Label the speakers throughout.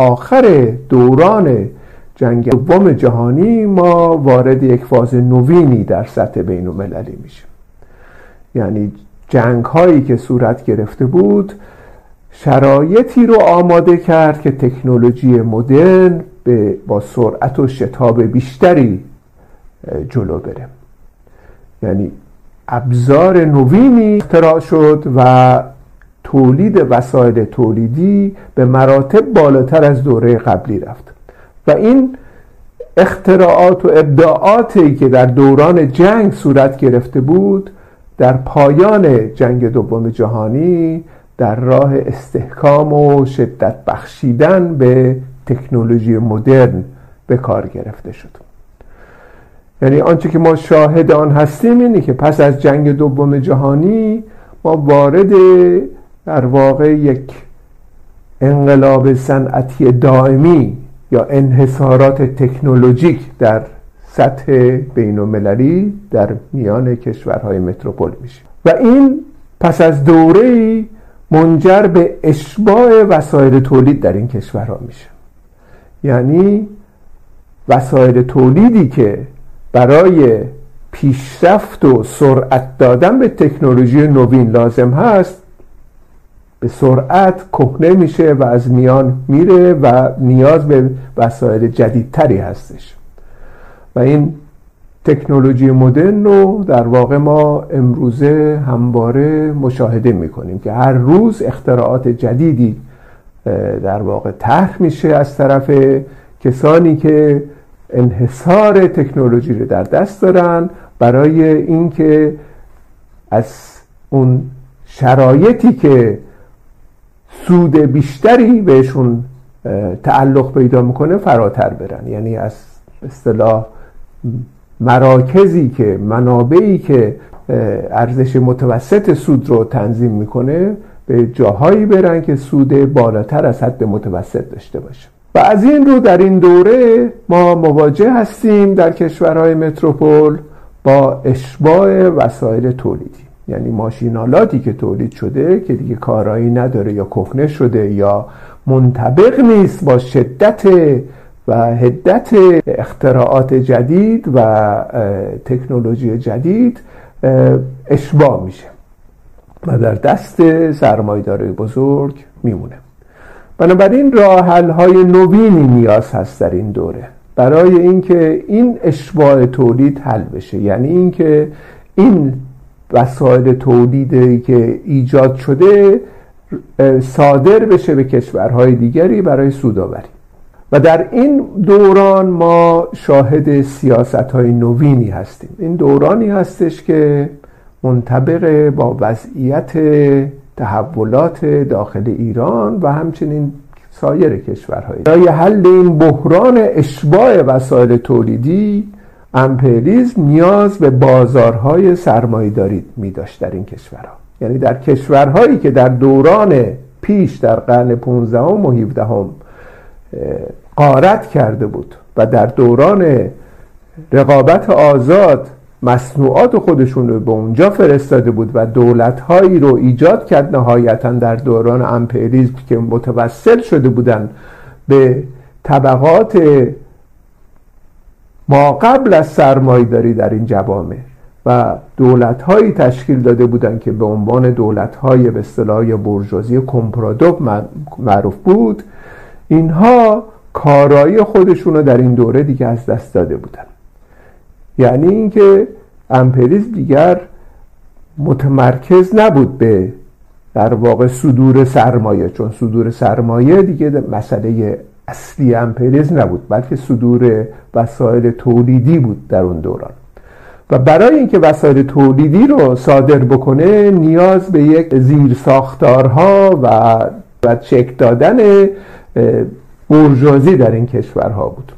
Speaker 1: آخر دوران جنگ دوم جهانی ما وارد یک فاز نوینی در سطح بین المللی میشیم. یعنی جنگ هایی که صورت گرفته بود شرایطی رو آماده کرد که تکنولوژی مدرن به با سرعت و شتاب بیشتری جلو بره. یعنی ابزار نوینی اختراع شد و تولید وسایل تولیدی به مراتب بالاتر از دوره قبلی رفت. و این اختراعات و ابداعاتی که در دوران جنگ صورت گرفته بود در پایان جنگ دوم جهانی در راه استحکام و شدت بخشیدن به تکنولوژی مدرن به کار گرفته شد. یعنی آنچه که ما شاهد آن هستیم اینه که پس از جنگ دوم جهانی ما وارد در واقع یک انقلاب صنعتی دائمی یا انحصارات تکنولوژیک در سطح بین در میان کشورهای متروپول میشه. و این پس از دوره منجر به اشباع وسایل تولید در این کشورها میشه. یعنی وسایل تولیدی که برای پیشرفت و سرعت دادن به تکنولوژی نوین لازم هست به سرعت کهنه میشه و از میان میره و نیاز به وسایل جدیدتری هستش. و این تکنولوژی مدرن رو در واقع ما امروزه همواره مشاهده می‌کنیم که هر روز اختراعات جدیدی در واقع طرح میشه از طرف کسانی که انحصار تکنولوژی رو در دست دارن برای اینکه از اون شرایطی که سود بیشتری بهشون تعلق پیدا می‌کنه فراتر برن. یعنی از اصطلاح مراکزی که منابعی که ارزش متوسط سود رو تنظیم می‌کنه به جاهایی برن که سود بالاتر از حد متوسط داشته باشه. و از این رو در این دوره ما مواجه هستیم در کشورهای متروپول با اشباع وسایل تولیدی. یعنی ماشینالاتی که تولید شده که دیگه کارایی نداره یا کهنه شده یا منطبق نیست با شدت و هدت اختراعات جدید و تکنولوژی جدید اشباع میشه و در دست سرمایدار بزرگ میمونه. بنابراین راه های نوینی نیاز هست در این دوره. برای اینکه این اشباع تولید حل بشه یعنی اینکه این وسایل تولیدی که ایجاد شده صادر بشه به کشورهای دیگری برای سوداوری و در این دوران ما شاهد سیاست های نوینی هستیم. این دورانی هستش که منطبق با وضعیت تحولات داخل ایران و همچنین سایر کشورهای برای حل این بحران اشباع وسایل تولیدی امپریزم نیاز به بازارهای سرمایه‌داری می داشت در این کشورها. یعنی در کشورهایی که در دوران پیش در قرن 15 و 17 هم قارت کرده بود و در دوران رقابت آزاد مصنوعات خودشون رو به اونجا فرستاده بود و دولتهایی رو ایجاد کرد نهایتا در دوران امپریزم که متوسل شده بودن به طبقات ما قبل از سرمایداری در این جوامع و دولت هایی تشکیل داده بودند که به عنوان دولت های به اصطلاح برجوازی کمپرادوب معروف بود اینها کارایی خودشون رو در این دوره دیگه از دست داده بودن یعنی اینکه امپریز دیگر متمرکز نبود به در واقع صدور سرمایه چون صدور سرمایه دیگه مسئله اصلی امپریز نبود بلکه صدور وسایل تولیدی بود در اون دوران. و برای اینکه وسایل تولیدی رو صادر بکنه نیاز به یک زیر ساختارها و و چک دادن برجوازی در این کشورها بود.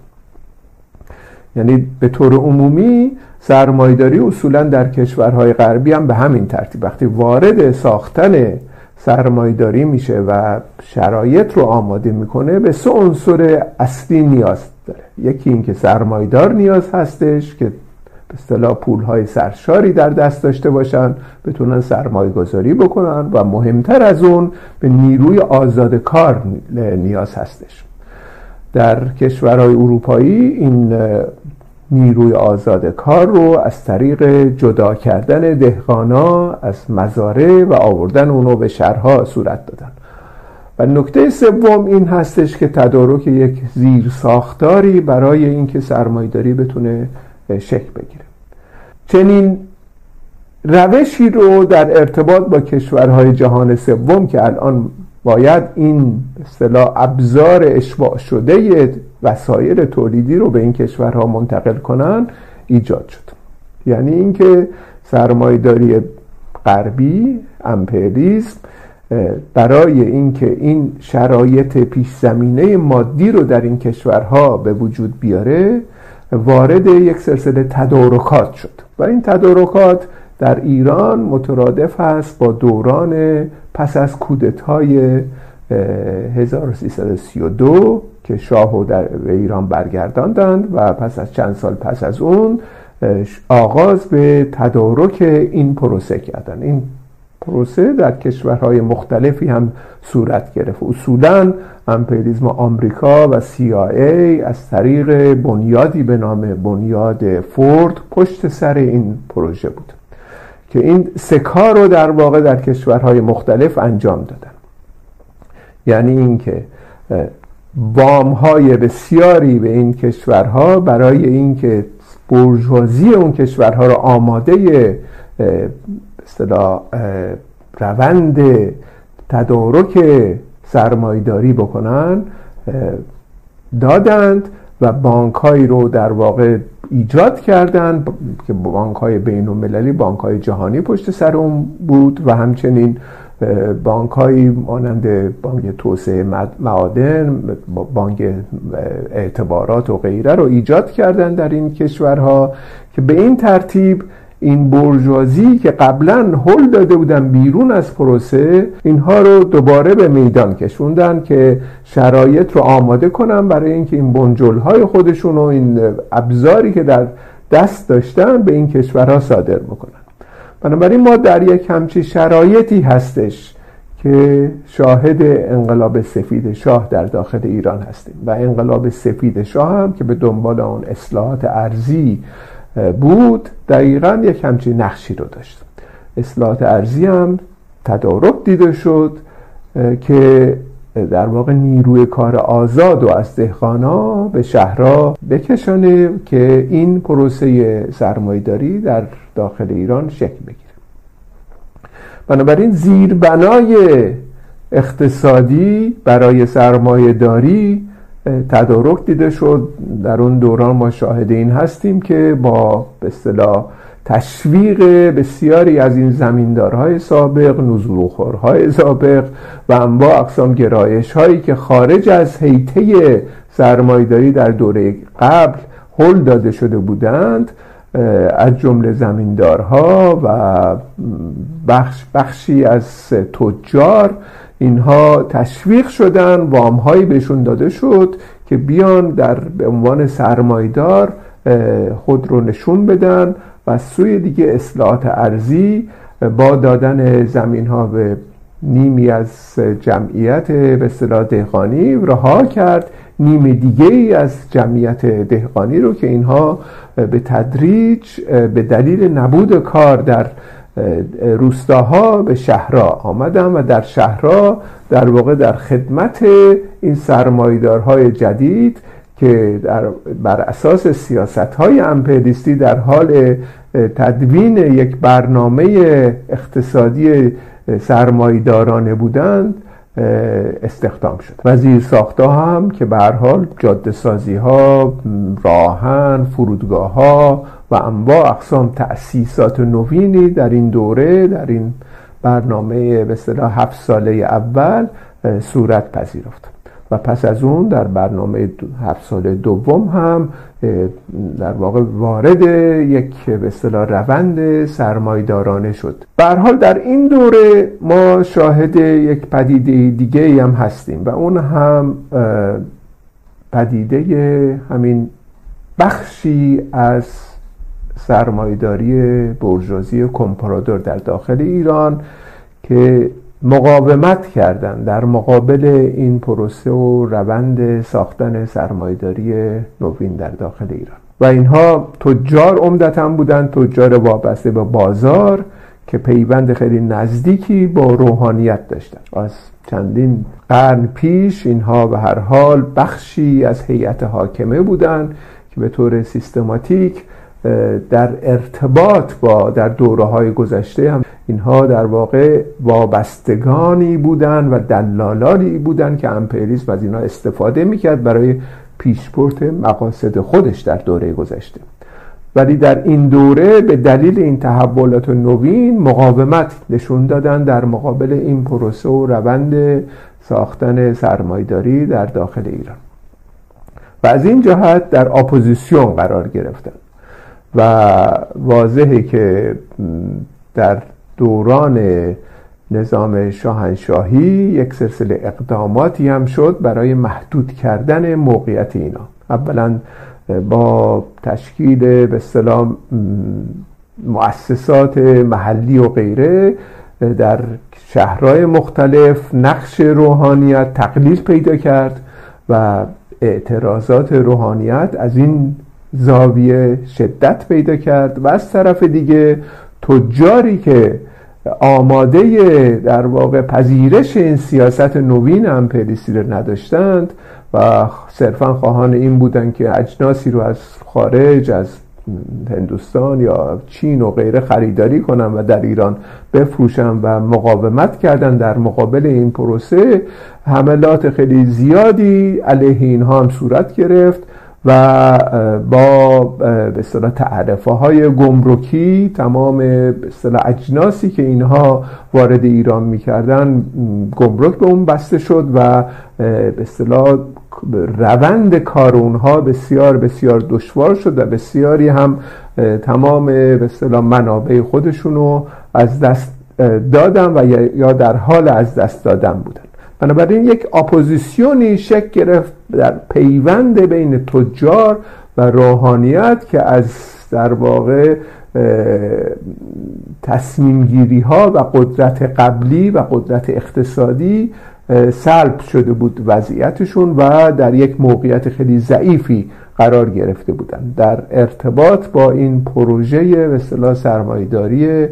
Speaker 1: یعنی به طور عمومی سرمایداری اصولا در کشورهای غربی هم به همین ترتیب. وقتی وارد ساختن سرمایداری میشه و شرایط رو آماده می‌کنه به سه عنصر اصلی نیاز داره. یکی اینکه سرمایدار نیاز هستش که به اصطلاح پول های سرشاری در دست داشته باشن بتونن سرمایه گذاری بکنن و مهمتر از اون به نیروی آزاد کار نیاز هستش. در کشورهای اروپایی این نیروی آزاد کار رو از طریق جدا کردن دهقانا از مزاره و آوردن اونو به شهرها صورت دادن. و نکته سوم این هستش که تدارک یک زیر ساختاری برای اینکه سرمایداری بتونه شکل بگیره. چنین روشی رو در ارتباط با کشورهای جهان سوم که الان باید این اصطلاح ابزار اشباع شده وسایل تولیدی رو به این کشورها منتقل کنن ایجاد شد. یعنی اینکه سرمایداری غربی امپریالیسم برای اینکه این شرایط پیش زمینه مادی رو در این کشورها به وجود بیاره وارد یک سلسله تدارکات شد. و این تدارکات در ایران مترادف است با دوران پس از کودتای 1332 که شاه در ایران برگرداندند و پس از چند سال پس از اون آغاز به تدارک این پروسه کردن. این پروسه در کشورهای مختلفی هم صورت گرفت. اصولا امپریالیسم آمریکا و CIA از طریق بنیادی به نام بنیاد فورد پشت سر این پروژه بود. که این سکار رو در واقع در کشورهای مختلف انجام دادن. یعنی اینکه وام های بسیاری به این کشورها برای اینکه برجوازی اون کشورها رو آماده اصطلاح روند تدارک سرمایداری بکنن دادند و بانک رو در واقع ایجاد کردند که بانک های بین المللی بانک های جهانی پشت سر اون بود و همچنین بانک های مانند بانک توسعه معادن بانک اعتبارات و غیره رو ایجاد کردن در این کشورها که به این ترتیب این برجوازی که قبلا هل داده بودن بیرون از پروسه اینها رو دوباره به میدان کشوندن که شرایط رو آماده کنن برای اینکه این بنجل های خودشون و این ابزاری که در دست داشتن به این کشورها صادر بکنن. بنابراین ما در یک همچی شرایطی هستش که شاهد انقلاب سفید شاه در داخل ایران هستیم و انقلاب سفید شاه هم که به دنبال اون اصلاحات ارزی بود. دقیقا یک همچین نقشی رو داشت. اصلاحات ارزی هم تدارک دیده شد که در واقع نیروی کار آزاد و از دهقانا به شهرها بکشانه که این پروسه سرمایداری در داخل ایران شکل بگیره. بنابراین زیربنای اقتصادی برای سرمایه داری تدارک دیده شد. در اون دوران ما شاهد این هستیم که با به اصطلاح تشویق بسیاری از این زمیندارهای سابق نزولخورهای سابق و انواع اقسام گرایش هایی که خارج از حیطه سرمایداری در دوره قبل هل داده شده بودند از جمله زمیندارها و بخش بخشی از تجار اینها تشویق شدن وام هایی بهشون داده شد که بیان در به عنوان سرمایدار خود رو نشون بدن و سوی دیگه اصلاحات ارزی با دادن زمین ها به نیمی از جمعیت به اصطلاح دهقانی رها کرد نیم دیگه ای از جمعیت دهقانی رو که اینها به تدریج به دلیل نبود کار در روستاها به شهرها آمدن و در شهرها در واقع در خدمت این سرمایدارهای جدید که در بر اساس سیاست های امپریستی در حال تدوین یک برنامه اقتصادی سرمایدارانه بودند استخدام شد. و زیر ساخته هم که به حال جاده سازی ها راهن فرودگاه ها و انواع اقسام تأسیسات نوینی در این دوره در این برنامه به اصطلاح هفت ساله اول صورت پذیرفت. و پس از اون در برنامه هفت ساله دوم هم در واقع وارد یک به اصطلاح روند سرمایدارانه شد. به حال در این دوره ما شاهد یک پدیده دیگه هم هستیم و اون هم پدیده همین بخشی از سرمایداری برجوازی کمپارادور در داخل ایران که مقاومت کردن در مقابل این پروسه و روند ساختن سرمایداری نوین در داخل ایران. و اینها تجار عمدتا بودند تجار وابسته به بازار که پیوند خیلی نزدیکی با روحانیت داشتن. از چندین قرن پیش اینها به هر حال بخشی از هیئت حاکمه بودند که به طور سیستماتیک در ارتباط با در دوره های گذشته هم اینها در واقع وابستگانی بودند و دلالانی بودند که امپریالیسم از اینها استفاده می‌کرد برای پیشبرد مقاصد خودش در دوره گذشته. ولی در این دوره به دلیل این تحولات نوین مقاومت نشون دادن در مقابل این پروسه و روند ساختن سرمایداری در داخل ایران. و از این جهت در اپوزیسیون قرار گرفتن. و واضحه که در دوران نظام شاهنشاهی یک سلسله اقداماتی هم شد برای محدود کردن موقعیت اینا. اولا با تشکیل به اصطلاح مؤسسات محلی و غیره در شهرهای مختلف نقش روحانیت تقلیل پیدا کرد و اعتراضات روحانیت از این زاویه شدت پیدا کرد و از طرف دیگه تجاری که آماده در واقع پذیرش این سیاست نوین امپریسی رو نداشتند و صرفا خواهان این بودن که اجناسی رو از خارج از هندوستان یا چین و غیره خریداری کنن و در ایران بفروشن و مقاومت کردن در مقابل این پروسه حملات خیلی زیادی علیه اینها هم صورت گرفت. و با به اصطلاح تعرفه های گمرکی تمام به اصطلاح اجناسی که اینها وارد ایران می‌کردن گمرک به اون بسته شد و به اصطلاح روند کار اونها بسیار بسیار دشوار شد و بسیاری هم تمام به اصطلاح منابع خودشونو از دست دادن و یا در حال از دست دادن بودن. بنابراین یک اپوزیسیونی شکل گرفت در پیوند بین تجار و روحانیت که از در واقع تصمیم گیری ها و قدرت قبلی و قدرت اقتصادی سلب شده بود وضعیتشون و در یک موقعیت خیلی ضعیفی قرار گرفته بودند در ارتباط با این پروژه به اصطلاح سرمایه‌داری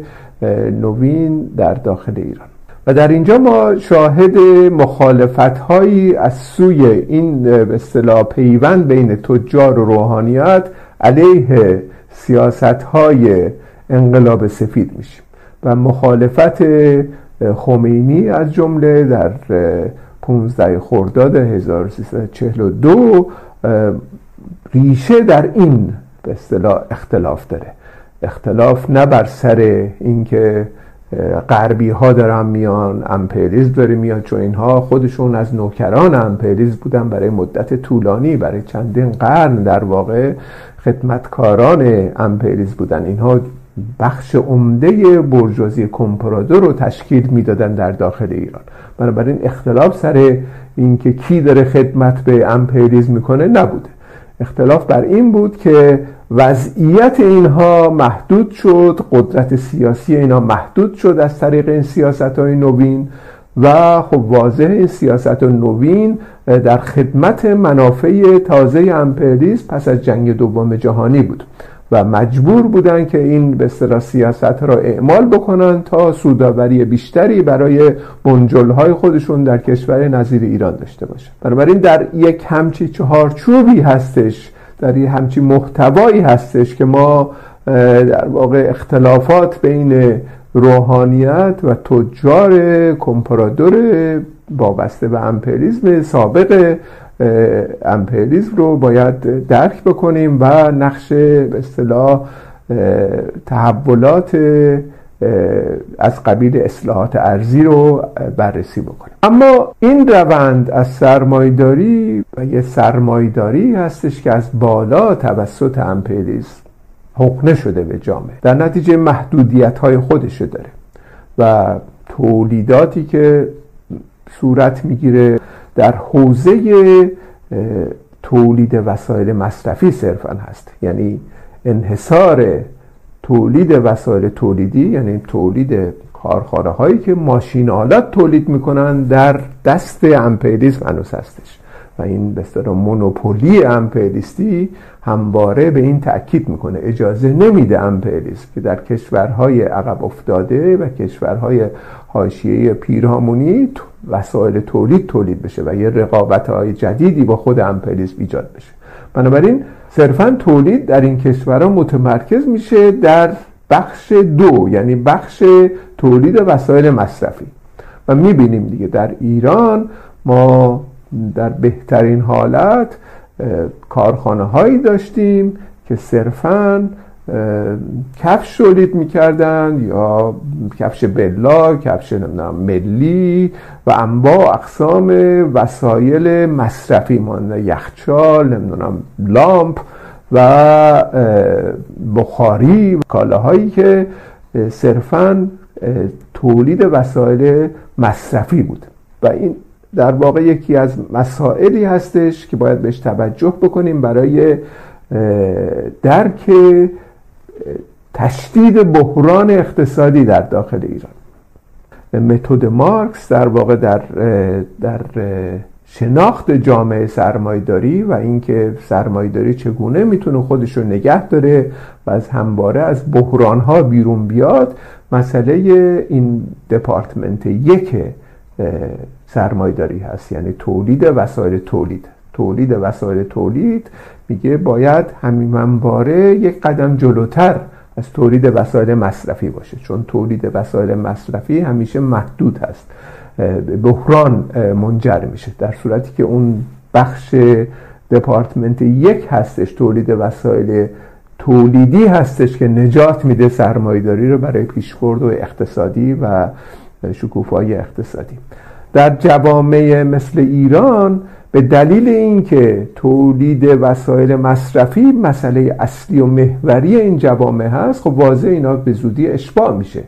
Speaker 1: نوین در داخل ایران. و در اینجا ما شاهد مخالفت هایی از سوی این به پیوند بین تجار و روحانیت علیه سیاست های انقلاب سفید میشیم. و مخالفت خمینی از جمله در 15 خرداد 1342 ریشه در این به اصطلاح اختلاف داره. اختلاف نه بر سر اینکه غربی ها دارن میان امپریز داره میاد چون اینها خودشون از نوکران امپریز بودن برای مدت طولانی برای چندین قرن در واقع خدمتکاران امپریز بودن. اینها بخش عمده برجوازی کمپرادور رو تشکیل می‌دادن در داخل ایران. بنابراین اختلاف سر اینکه کی داره خدمت به امپریز می‌کنه نبوده. اختلاف بر این بود که وضعیت اینها محدود شد قدرت سیاسی اینها محدود شد از طریق این سیاست های نوین و خب واضح این سیاست نوین در خدمت منافع تازه امپریالیسم پس از جنگ دوم جهانی بود. و مجبور بودن که این به اصطلاح سیاست را اعمال بکنن تا سوداوری بیشتری برای های خودشون در کشور نظیر ایران داشته باشن. بنابراین در یک همچی چهارچوبی هستش در یک همچی محتوایی هستش که ما در واقع اختلافات بین روحانیت و تجار کمپرادور وابسته به امپریزم سابق امپریزم رو باید درک بکنیم و نقش به اصطلاح تحولات از قبیل اصلاحات ارزی رو بررسی بکنیم. اما این روند از سرمایداری و یه سرمایداری هستش که از بالا توسط امپریزم حقنه شده به جامعه. در نتیجه محدودیت های خودش داره و تولیداتی که صورت می‌گیره در حوزه تولید وسایل مصرفی صرفا هست. یعنی انحصار تولید وسایل تولیدی یعنی تولید کارخانه هایی که ماشین آلات تولید می‌کنن در دست امپریالیسم هنوز هستش. این به مونوپولی امپریالیستی همواره به این تاکید می‌کنه. اجازه نمیده امپریالیسم که در کشورهای عقب افتاده و کشورهای حاشیه پیرامونی وسایل تولید تولید بشه و یه رقابت های جدیدی با خود امپریالیسم ایجاد بشه. بنابراین صرفا تولید در این کشورها متمرکز میشه در بخش دو یعنی بخش تولید وسایل مصرفی. و می‌بینیم دیگه در ایران ما در بهترین حالت کارخانه هایی داشتیم که صرفا کفش تولید می‌کردن یا کفش بلا کفش نمی‌دونم ملی و انواع اقسام وسایل مصرفی مانده یخچال نمی‌دونم لامپ و بخاری کالاهایی که صرفا تولید وسایل مصرفی بود. و این در واقع یکی از مسائلی هستش که باید بهش توجه بکنیم برای درک تشدید بحران اقتصادی در داخل ایران. متد مارکس در واقع در در شناخت جامعه سرمایداری و اینکه سرمایداری چگونه می‌تونه خودش رو نگه داره و از همواره از بحران ها بیرون بیاد مسئله این دپارتمنت یک سرمایداری هست. یعنی تولید وسایل تولید. تولید وسایل تولید میگه باید همین منباره یک قدم جلوتر از تولید وسایل مصرفی باشه. چون تولید وسایل مصرفی همیشه محدود هست. بحران منجر میشه. در صورتی که اون بخش دپارتمنت یک هستش تولید وسایل تولیدی هستش که نجات میده سرمایداری رو برای پیشبرد و اقتصادی و شکوفایی اقتصادی. در جوامع مثل ایران به دلیل اینکه تولید وسایل مصرفی مسئله اصلی و محوری این جوامع هست خب واضح اینا به زودی اشباع میشه.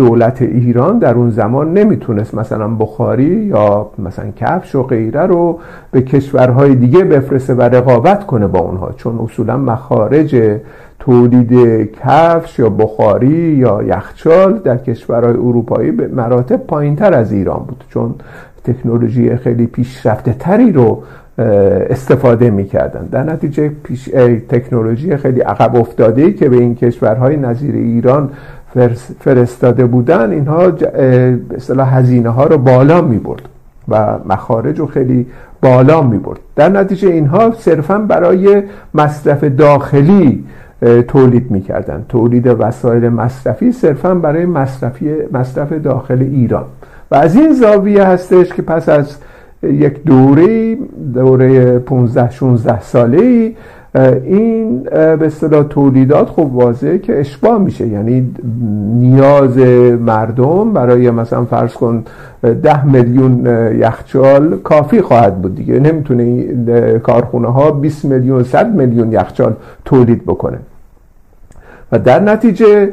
Speaker 1: دولت ایران در اون زمان نمی‌تونست مثلا بخاری یا مثلا کفش و غیره رو به کشورهای دیگه بفرسته و رقابت کنه با اونها. چون اصولا مخارج تولید کفش یا بخاری یا یخچال در کشورهای اروپایی به مراتب پایین تر از ایران بود. چون تکنولوژی خیلی پیشرفته تری رو استفاده می‌کردن. در نتیجه پیش تکنولوژی خیلی عقب افتاده که به این کشورهای نظیر ایران فرستاده بودن اینها اصطلاح هزینه ها رو بالا می برد و مخارج رو خیلی بالا می برد در نتیجه اینها صرفا برای مصرف داخلی تولید می‌کردن. تولید وسایل مصرفی صرفا برای مصرفی مصرف داخل ایران. و از این زاویه هستش که پس از یک دوره دوره 15 16 ساله این به اصطلاح تولیدات خب واضحه که اشباه میشه. یعنی نیاز مردم برای مثلا فرض کن ده میلیون یخچال کافی خواهد بود دیگه. نمی‌تونه کارخونه ها 20 میلیون 100 میلیون یخچال تولید بکنه. و در نتیجه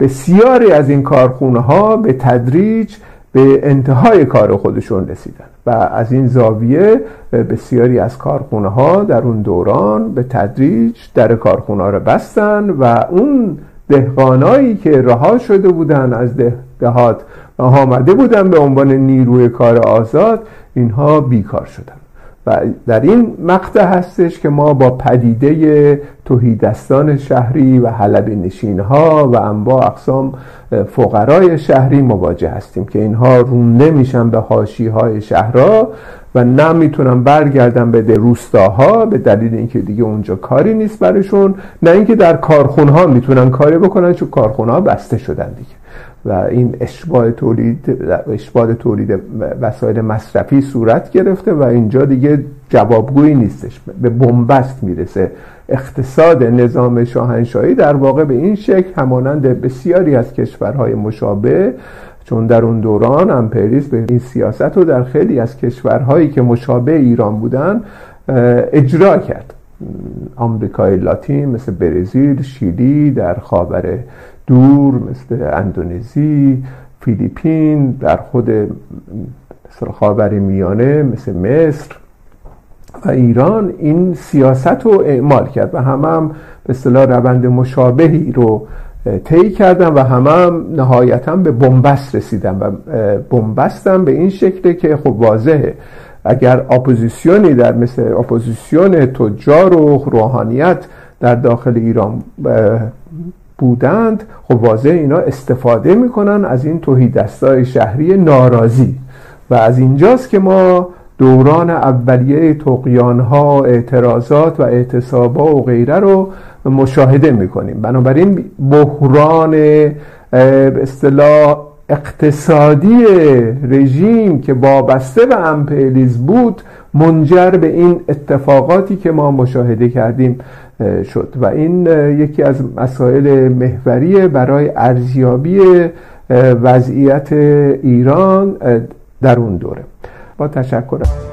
Speaker 1: بسیاری از این کارخونه ها به تدریج به انتهای کار خودشون رسیدن. و از این زاویه بسیاری از کارخونه ها در اون دوران به تدریج در کارخونه ها رو بستن و اون دهقانایی که رها شده بودن از دهات و آمده بودن به عنوان نیروی کار آزاد اینها بیکار شدن. و در این مقطع هستش که ما با پدیده توهیدستان شهری و حلبی نشین ها و انواع اقسام فقرای شهری مواجه هستیم که اینها رونده میشن به حاشی های شهرها و نه برگردن به روستاها به دلیل اینکه دیگه اونجا کاری نیست برشون نه اینکه در کارخونه ها می‌تونن کاری بکنن چون کارخونه ها بسته شدن دیگه. و این اشباه تولید اشباه تولید وسایل مصرفی صورت گرفته و اینجا دیگه جوابگویی نیستش. به بنبست می‌رسه. اقتصاد نظام شاهنشاهی در واقع به این شکل همانند بسیاری از کشورهای مشابه چون در اون دوران امپریز به این سیاست رو در خیلی از کشورهایی که مشابه ایران بودن اجرا کرد. آمریکای لاتین مثل برزیل شیلی در خاور دور مثل اندونزی فیلیپین در خود خاور میانه مثل مصر و ایران این سیاست رو اعمال کرد و همه هم به اصطلاح روند مشابهی رو طی کردن و همه هم نهایتا به بنبست رسیدن و بنبستم به این شکله که خب واضحه. اگر اپوزیسیونی در مثل اپوزیسیون تجار و روحانیت در داخل ایران بودند خب واضح اینا استفاده می‌کنن از این تهیدستای شهری ناراضی. و از اینجاست که ما دوران اولیه طغیان ها اعتراضات و اعتصابا و غیره رو مشاهده می‌کنیم. بنابراین بحران به اصطلاح اقتصادی رژیم که وابسته به امپریالیسم بود منجر به این اتفاقاتی که ما مشاهده کردیم. شد. و این یکی از مسائل محوری برای ارزیابی وضعیت ایران در اون دوره. با تشکر.